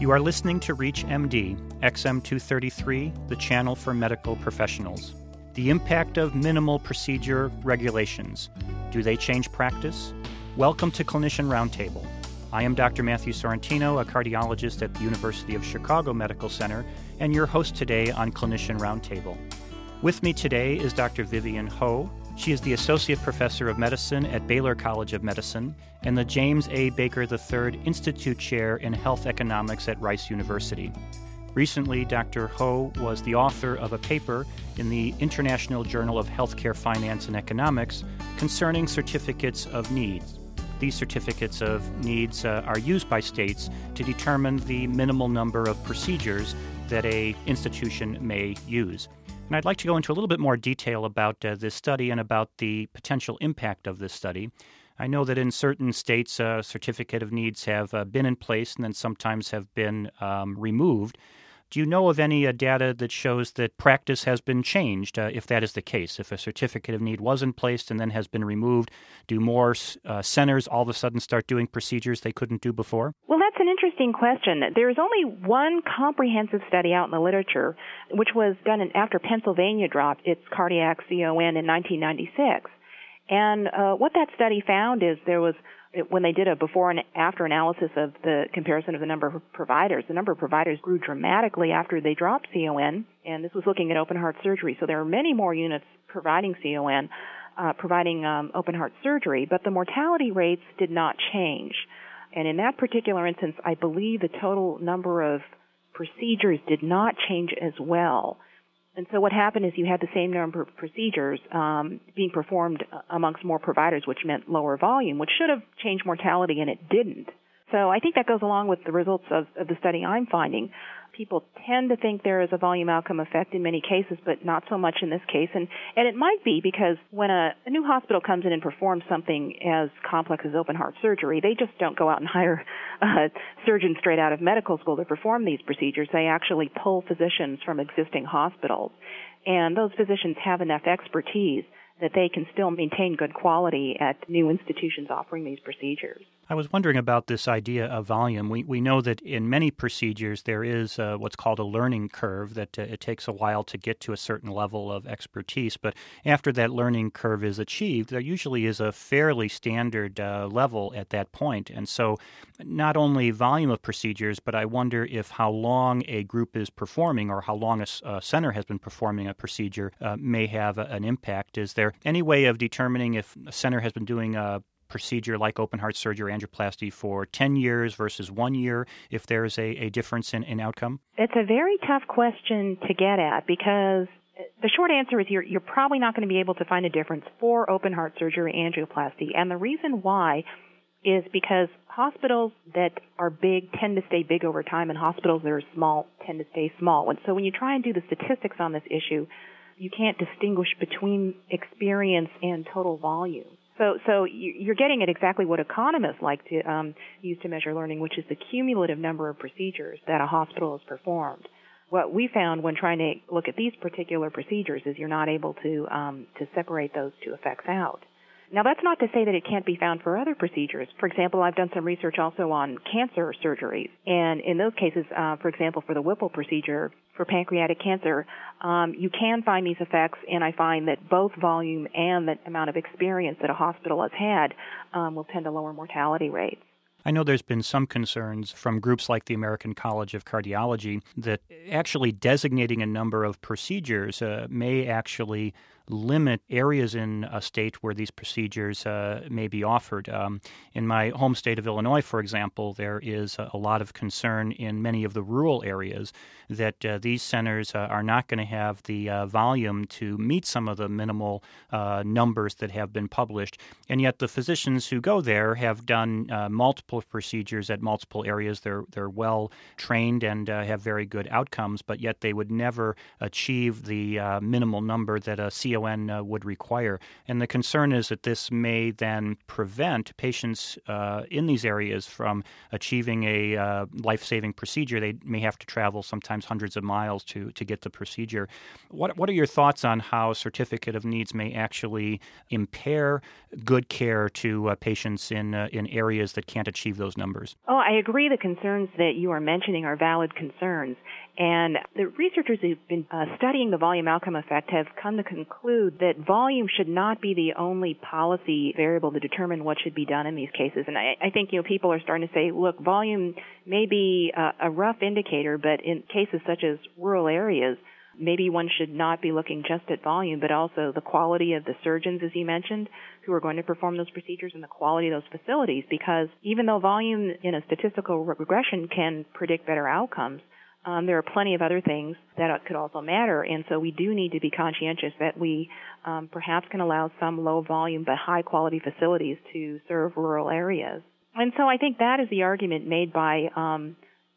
You are listening to Reach MD, XM233, the channel for medical professionals. The impact of minimal procedure regulations. Do they change practice? Welcome to Clinician Roundtable. I am Dr. Matthew Sorrentino, a cardiologist at the University of Chicago Medical Center, and your host today on Clinician Roundtable. With me today is Dr. Vivian Ho. She is the Associate Professor of Medicine at Baylor College of Medicine and the James A. Baker III Institute Chair in Health Economics at Rice University. Recently, Dr. Ho was the author of a paper in the International Journal of Healthcare Finance and Economics concerning certificates of needs. These certificates of needs uh, are used by states to determine the minimal number of procedures that a institution may use. And I'd like to go into a little bit more detail about uh, this study and about the potential impact of this study. I know that in certain states, uh, certificate of needs have uh, been in place and then sometimes have been um, removed. Do you know of any uh, data that shows that practice has been changed uh, if that is the case? If a certificate of need was in place and then has been removed, do more uh, centers all of a sudden start doing procedures they couldn't do before? Well, that's an interesting question. There is only one comprehensive study out in the literature, which was done in, after Pennsylvania dropped its cardiac CON in 1996. And uh, what that study found is there was when they did a before and after analysis of the comparison of the number of providers, the number of providers grew dramatically after they dropped CON, and this was looking at open heart surgery. So there are many more units providing CON, uh, providing um, open heart surgery, but the mortality rates did not change. And in that particular instance, I believe the total number of procedures did not change as well. And so what happened is you had the same number of procedures um, being performed amongst more providers, which meant lower volume, which should have changed mortality, and it didn't. So I think that goes along with the results of, of the study I'm finding people tend to think there is a volume outcome effect in many cases, but not so much in this case. And, and it might be because when a, a new hospital comes in and performs something as complex as open heart surgery, they just don't go out and hire a surgeon straight out of medical school to perform these procedures. They actually pull physicians from existing hospitals. And those physicians have enough expertise that they can still maintain good quality at new institutions offering these procedures. I was wondering about this idea of volume. We, we know that in many procedures there is uh, what's called a learning curve, that uh, it takes a while to get to a certain level of expertise. But after that learning curve is achieved, there usually is a fairly standard uh, level at that point. And so, not only volume of procedures, but I wonder if how long a group is performing or how long a, a center has been performing a procedure uh, may have a, an impact. Is there any way of determining if a center has been doing a procedure like open heart surgery or angioplasty for 10 years versus one year if there's a, a difference in, in outcome? It's a very tough question to get at because the short answer is you're, you're probably not going to be able to find a difference for open heart surgery angioplasty. And the reason why is because hospitals that are big tend to stay big over time and hospitals that are small tend to stay small. And so when you try and do the statistics on this issue, you can't distinguish between experience and total volume. So, so you're getting at exactly what economists like to um, use to measure learning, which is the cumulative number of procedures that a hospital has performed. What we found when trying to look at these particular procedures is you're not able to um, to separate those two effects out. Now, that's not to say that it can't be found for other procedures. For example, I've done some research also on cancer surgeries, and in those cases, uh, for example, for the Whipple procedure for pancreatic cancer, um, you can find these effects, and I find that both volume and the amount of experience that a hospital has had um, will tend to lower mortality rates. I know there's been some concerns from groups like the American College of Cardiology that actually designating a number of procedures uh, may actually limit areas in a state where these procedures uh, may be offered. Um, in my home state of Illinois, for example, there is a, lot of concern in many of the rural areas that uh, these centers uh, are not going to have the uh, volume to meet some of the minimal uh, numbers that have been published. And yet, the physicians who go there have done uh, multiple procedures at multiple areas. They're, they're well trained and have very good outcomes, but yet they would never achieve the minimal number that a CON Uh, would require. And the concern is that this may then prevent patients uh, in these areas from achieving a uh, life saving procedure. They may have to travel sometimes hundreds of miles to, to get the procedure. What, what are your thoughts on how certificate of needs may actually impair good care to uh, patients in, uh, in areas that can't achieve those numbers? Oh, I agree. The concerns that you are mentioning are valid concerns. And the researchers who've been uh, studying the volume outcome effect have come to conclude that volume should not be the only policy variable to determine what should be done in these cases. And I, I think, you know, people are starting to say, look, volume may be a, a rough indicator, but in cases such as rural areas, maybe one should not be looking just at volume, but also the quality of the surgeons, as you mentioned, who are going to perform those procedures and the quality of those facilities. Because even though volume in a statistical regression can predict better outcomes, um, there are plenty of other things that could also matter, and so we do need to be conscientious that we um, perhaps can allow some low volume but high quality facilities to serve rural areas. And so I think that is the argument made by um,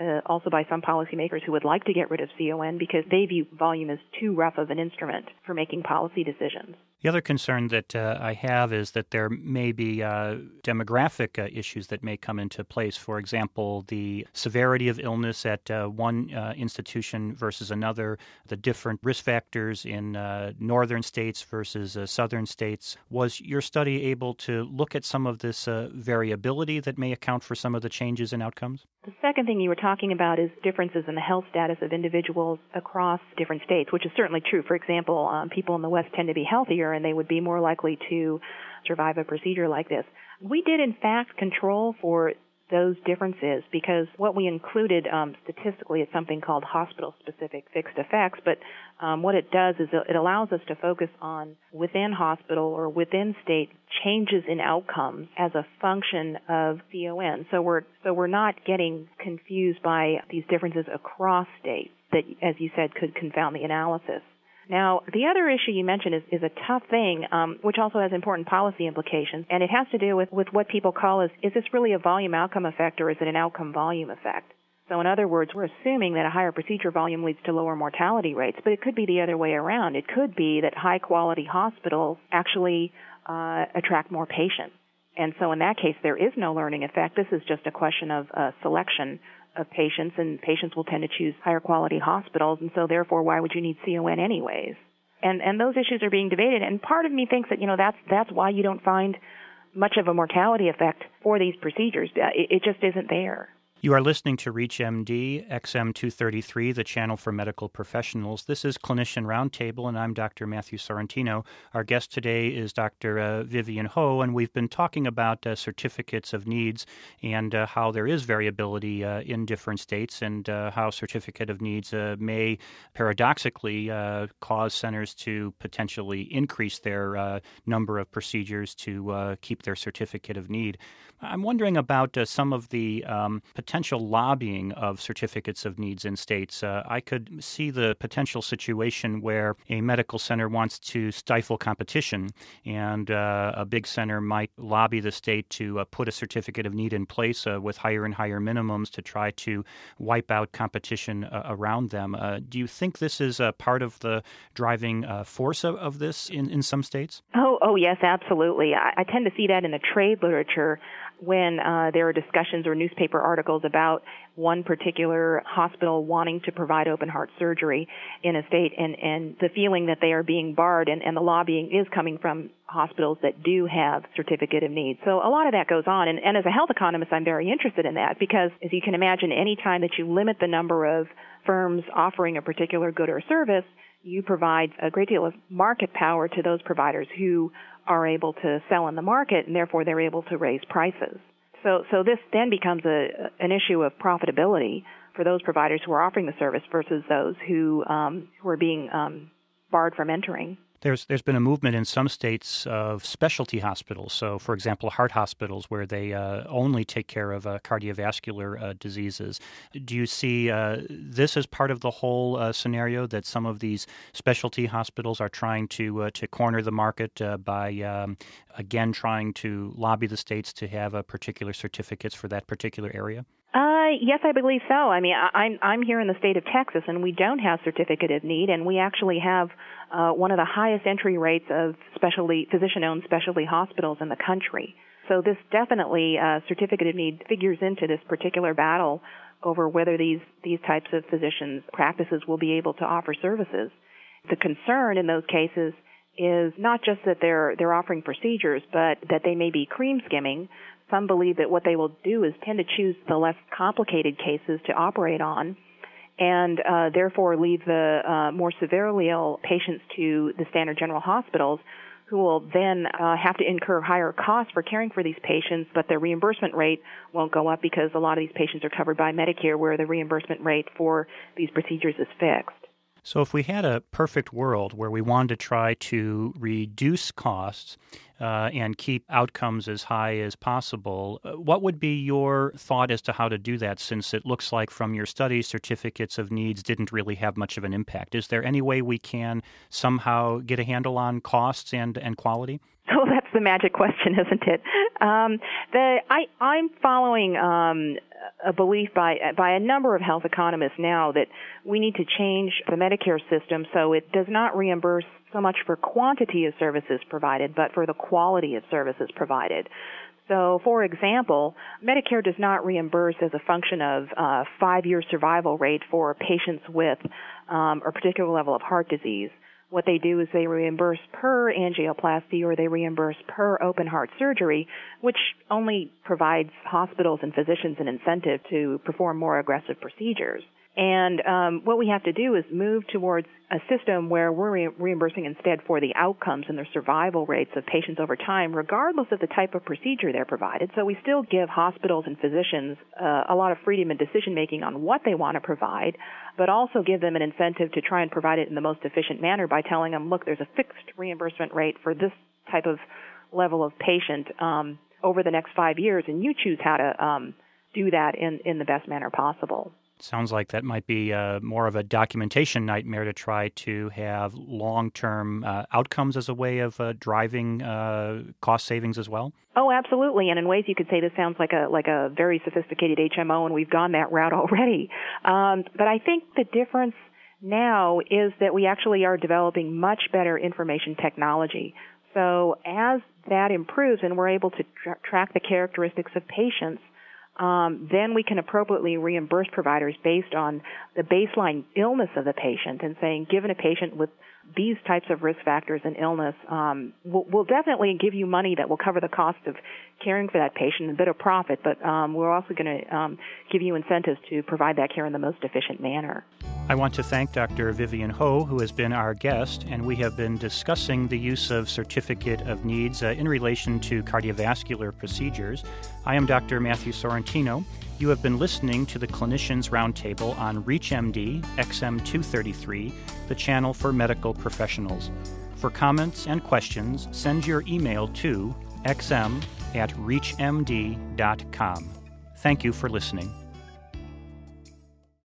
uh, also by some policymakers who would like to get rid of CON because they view volume as too rough of an instrument for making policy decisions. The other concern that uh, I have is that there may be uh, demographic uh, issues that may come into place. For example, the severity of illness at uh, one uh, institution versus another, the different risk factors in uh, northern states versus southern states. Was your study able to look at some of this variability that may account for some of the changes in outcomes? The second thing you were talking about is differences in the health status of individuals across different states, which is certainly true. For example, um, people in the West tend to be healthier and they would be more likely to survive a procedure like this. We did, in fact, control for those differences because what we included um, statistically is something called hospital specific fixed effects, but um, what it does is it allows us to focus on within hospital or within state changes in outcomes as a function of CON. So we're so we're not getting confused by these differences across states that, as you said, could confound the analysis. Now, the other issue you mentioned is, is a tough thing, um, which also has important policy implications, and it has to do with, with what people call is, is this really a volume outcome effect or is it an outcome volume effect? So in other words, we're assuming that a higher procedure volume leads to lower mortality rates, but it could be the other way around. It could be that high quality hospitals actually uh, attract more patients. And so in that case, there is no learning effect. This is just a question of uh, selection of patients, and patients will tend to choose higher quality hospitals, and so therefore, why would you need CON anyways? And and those issues are being debated, and part of me thinks that you know that's that's why you don't find much of a mortality effect for these procedures. Uh, it, it just isn't there. You are listening to ReachMD XM233, the channel for medical professionals. This is Clinician Roundtable, and I'm Dr. Matthew Sorrentino. Our guest today is Dr. Uh, Vivian Ho, and we've been talking about uh, certificates of needs and uh, how there is variability uh, in different states, and uh, how certificate of needs uh, may paradoxically cause centers to potentially increase their number of procedures to keep their certificate of need. I'm wondering about some of the um, potential potential lobbying of certificates of needs in states. Uh, I could see the potential situation where a medical center wants to stifle competition, and uh, a big center might lobby the state to uh, put a certificate of need in place uh, with higher and higher minimums to try to wipe out competition uh, around them. Uh, do you think this is a part of the driving force of, of this in, in some states? Oh, oh yes, absolutely. I, I tend to see that in the trade literature when uh, there are discussions or newspaper articles about one particular hospital wanting to provide open heart surgery in a state and, and the feeling that they are being barred and, and the lobbying is coming from hospitals that do have certificate of need. So a lot of that goes on and, and as a health economist I'm very interested in that because as you can imagine any time that you limit the number of firms offering a particular good or service, you provide a great deal of market power to those providers who are able to sell in the market and therefore they're able to raise prices. So, so this then becomes a, an issue of profitability for those providers who are offering the service versus those who, um, who are being um, barred from entering. There's there's been a movement in some states of specialty hospitals. So, for example, heart hospitals where they uh, only take care of uh, cardiovascular uh, diseases. Do you see uh, this as part of the whole uh, scenario that some of these specialty hospitals are trying to to corner the market by um, again trying to lobby the states to have a particular certificates for that particular area? Uh, yes, I believe so. I mean, I, I'm I'm here in the state of Texas, and we don't have certificate of need, and we actually have uh, one of the highest entry rates of specialty physician-owned specialty hospitals in the country. So this definitely uh, certificate of need figures into this particular battle over whether these these types of physicians practices will be able to offer services. The concern in those cases is not just that they're they're offering procedures, but that they may be cream skimming some believe that what they will do is tend to choose the less complicated cases to operate on and uh, therefore leave the uh, more severely ill patients to the standard general hospitals who will then uh, have to incur higher costs for caring for these patients, but their reimbursement rate won't go up because a lot of these patients are covered by Medicare, where the reimbursement rate for these procedures is fixed. So, if we had a perfect world where we wanted to try to reduce costs uh, and keep outcomes as high as possible, uh, what would be your thought as to how to do that? Since it looks like from your studies, certificates of needs didn't really have much of an impact. Is there any way we can somehow get a handle on costs and, and quality? The magic question, isn't it? Um, the I I'm following um, a belief by by a number of health economists now that we need to change the Medicare system so it does not reimburse so much for quantity of services provided, but for the quality of services provided. So, for example, Medicare does not reimburse as a function of uh, five-year survival rate for patients with um, a particular level of heart disease what they do is they reimburse per angioplasty or they reimburse per open heart surgery, which only provides hospitals and physicians an incentive to perform more aggressive procedures. And um, what we have to do is move towards a system where we're re- reimbursing instead for the outcomes and the survival rates of patients over time, regardless of the type of procedure they're provided. So we still give hospitals and physicians uh, a lot of freedom in decision making on what they want to provide, but also give them an incentive to try and provide it in the most efficient manner by telling them, look, there's a fixed reimbursement rate for this type of level of patient um, over the next five years, and you choose how to um, do that in, in the best manner possible sounds like that might be uh, more of a documentation nightmare to try to have long term uh, outcomes as a way of uh, driving uh, cost savings as well. Oh, absolutely. And in ways you could say this sounds like a like a very sophisticated HMO, and we've gone that route already. Um, but I think the difference now is that we actually are developing much better information technology. So as that improves and we're able to tra- track the characteristics of patients, um, then we can appropriately reimburse providers based on the baseline illness of the patient and saying, given a patient with these types of risk factors and illness um, will, will definitely give you money that will cover the cost of caring for that patient, a bit of profit, but um, we're also going to um, give you incentives to provide that care in the most efficient manner. I want to thank Dr. Vivian Ho, who has been our guest, and we have been discussing the use of certificate of needs uh, in relation to cardiovascular procedures. I am Dr. Matthew Sorrentino. You have been listening to the Clinicians Roundtable on ReachMD XM233, the channel for medical professionals. For comments and questions, send your email to xm at reachmd.com. Thank you for listening.